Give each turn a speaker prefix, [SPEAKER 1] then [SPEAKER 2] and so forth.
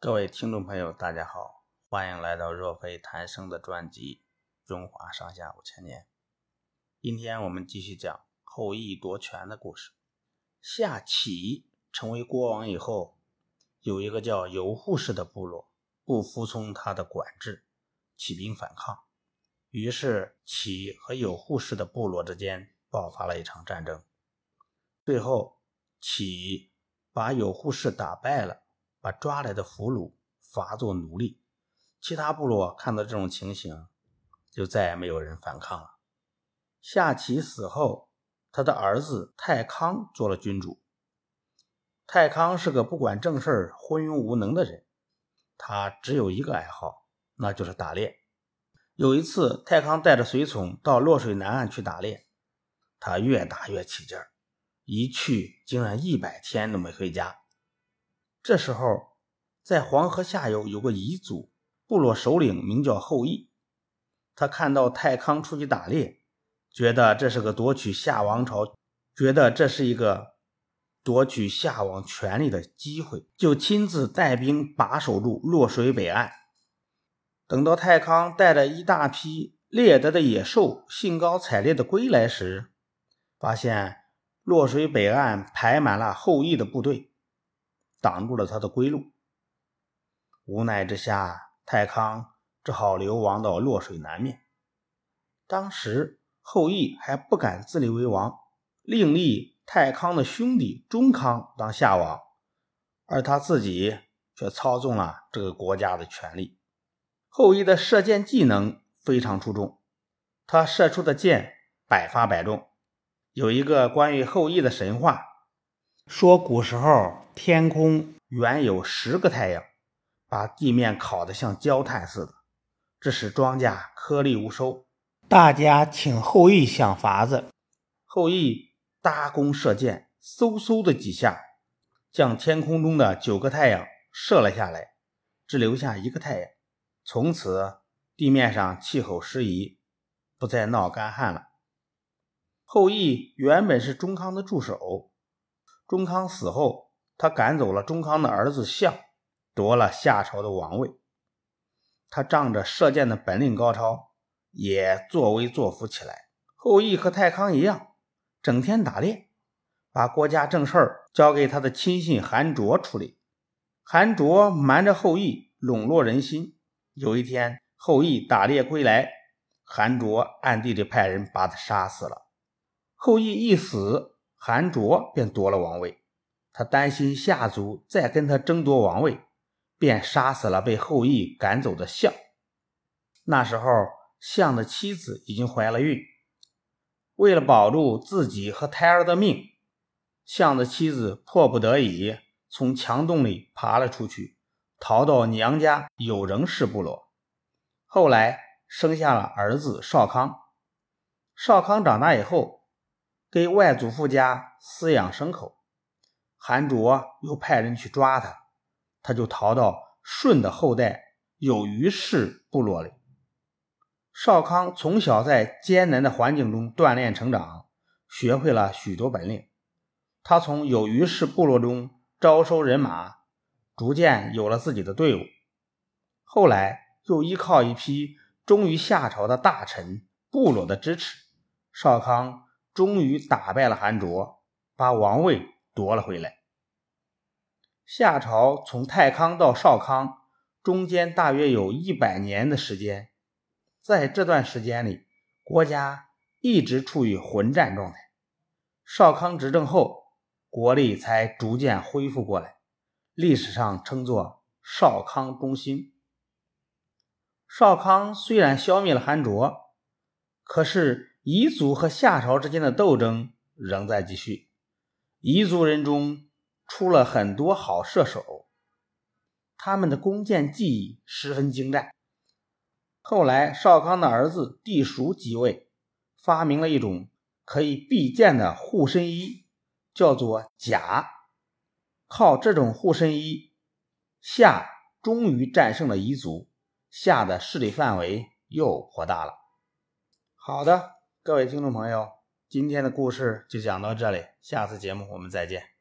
[SPEAKER 1] 各位听众朋友，大家好，欢迎来到若非谈生的专辑《中华上下五千年》。今天我们继续讲后羿夺权的故事。夏启成为国王以后，有一个叫游护氏的部落不服从他的管制，起兵反抗。于是启和有护氏的部落之间爆发了一场战争。最后，启把有护氏打败了。把抓来的俘虏罚作奴隶，其他部落看到这种情形，就再也没有人反抗了。夏启死后，他的儿子太康做了君主。太康是个不管正事、昏庸无能的人，他只有一个爱好，那就是打猎。有一次，太康带着随从到洛水南岸去打猎，他越打越起劲儿，一去竟然一百天都没回家。这时候，在黄河下游有个彝族部落首领，名叫后羿。他看到太康出去打猎，觉得这是个夺取夏王朝，觉得这是一个夺取夏王权力的机会，就亲自带兵把守住洛水北岸。等到太康带着一大批猎得的野兽兴高采烈的归来时，发现洛水北岸排满了后羿的部队。挡住了他的归路，无奈之下，太康只好流亡到洛水南面。当时后羿还不敢自立为王，另立太康的兄弟中康当夏王，而他自己却操纵了这个国家的权力。后羿的射箭技能非常出众，他射出的箭百发百中。有一个关于后羿的神话。说古时候天空原有十个太阳，把地面烤得像焦炭似的，致使庄稼颗粒无收。大家请后羿想法子。后羿搭弓射箭，嗖嗖的几下，将天空中的九个太阳射了下来，只留下一个太阳。从此地面上气候适宜，不再闹干旱了。后羿原本是中康的助手。中康死后，他赶走了中康的儿子相，夺了夏朝的王位。他仗着射箭的本领高超，也作威作福起来。后羿和太康一样，整天打猎，把国家正事儿交给他的亲信韩卓处理。韩卓瞒着后羿，笼络人心。有一天，后羿打猎归来，韩卓暗地里派人把他杀死了。后羿一死。韩卓便夺了王位，他担心夏族再跟他争夺王位，便杀死了被后羿赶走的象。那时候，象的妻子已经怀了孕，为了保住自己和胎儿的命，象的妻子迫不得已从墙洞里爬了出去，逃到娘家有人氏部落。后来生下了儿子少康。少康长大以后。给外祖父家饲养牲口，韩卓又派人去抓他，他就逃到舜的后代有虞氏部落里。少康从小在艰难的环境中锻炼成长，学会了许多本领。他从有虞氏部落中招收人马，逐渐有了自己的队伍。后来又依靠一批忠于夏朝的大臣部落的支持，少康。终于打败了韩卓，把王位夺了回来。夏朝从太康到少康中间大约有一百年的时间，在这段时间里，国家一直处于混战状态。少康执政后，国力才逐渐恢复过来，历史上称作少康中兴。少康虽然消灭了韩卓，可是。彝族和夏朝之间的斗争仍在继续，彝族人中出了很多好射手，他们的弓箭技艺十分精湛。后来少康的儿子地叔即位，发明了一种可以避箭的护身衣，叫做甲。靠这种护身衣，夏终于战胜了彝族，夏的势力范围又扩大了。好的。各位听众朋友，今天的故事就讲到这里，下次节目我们再见。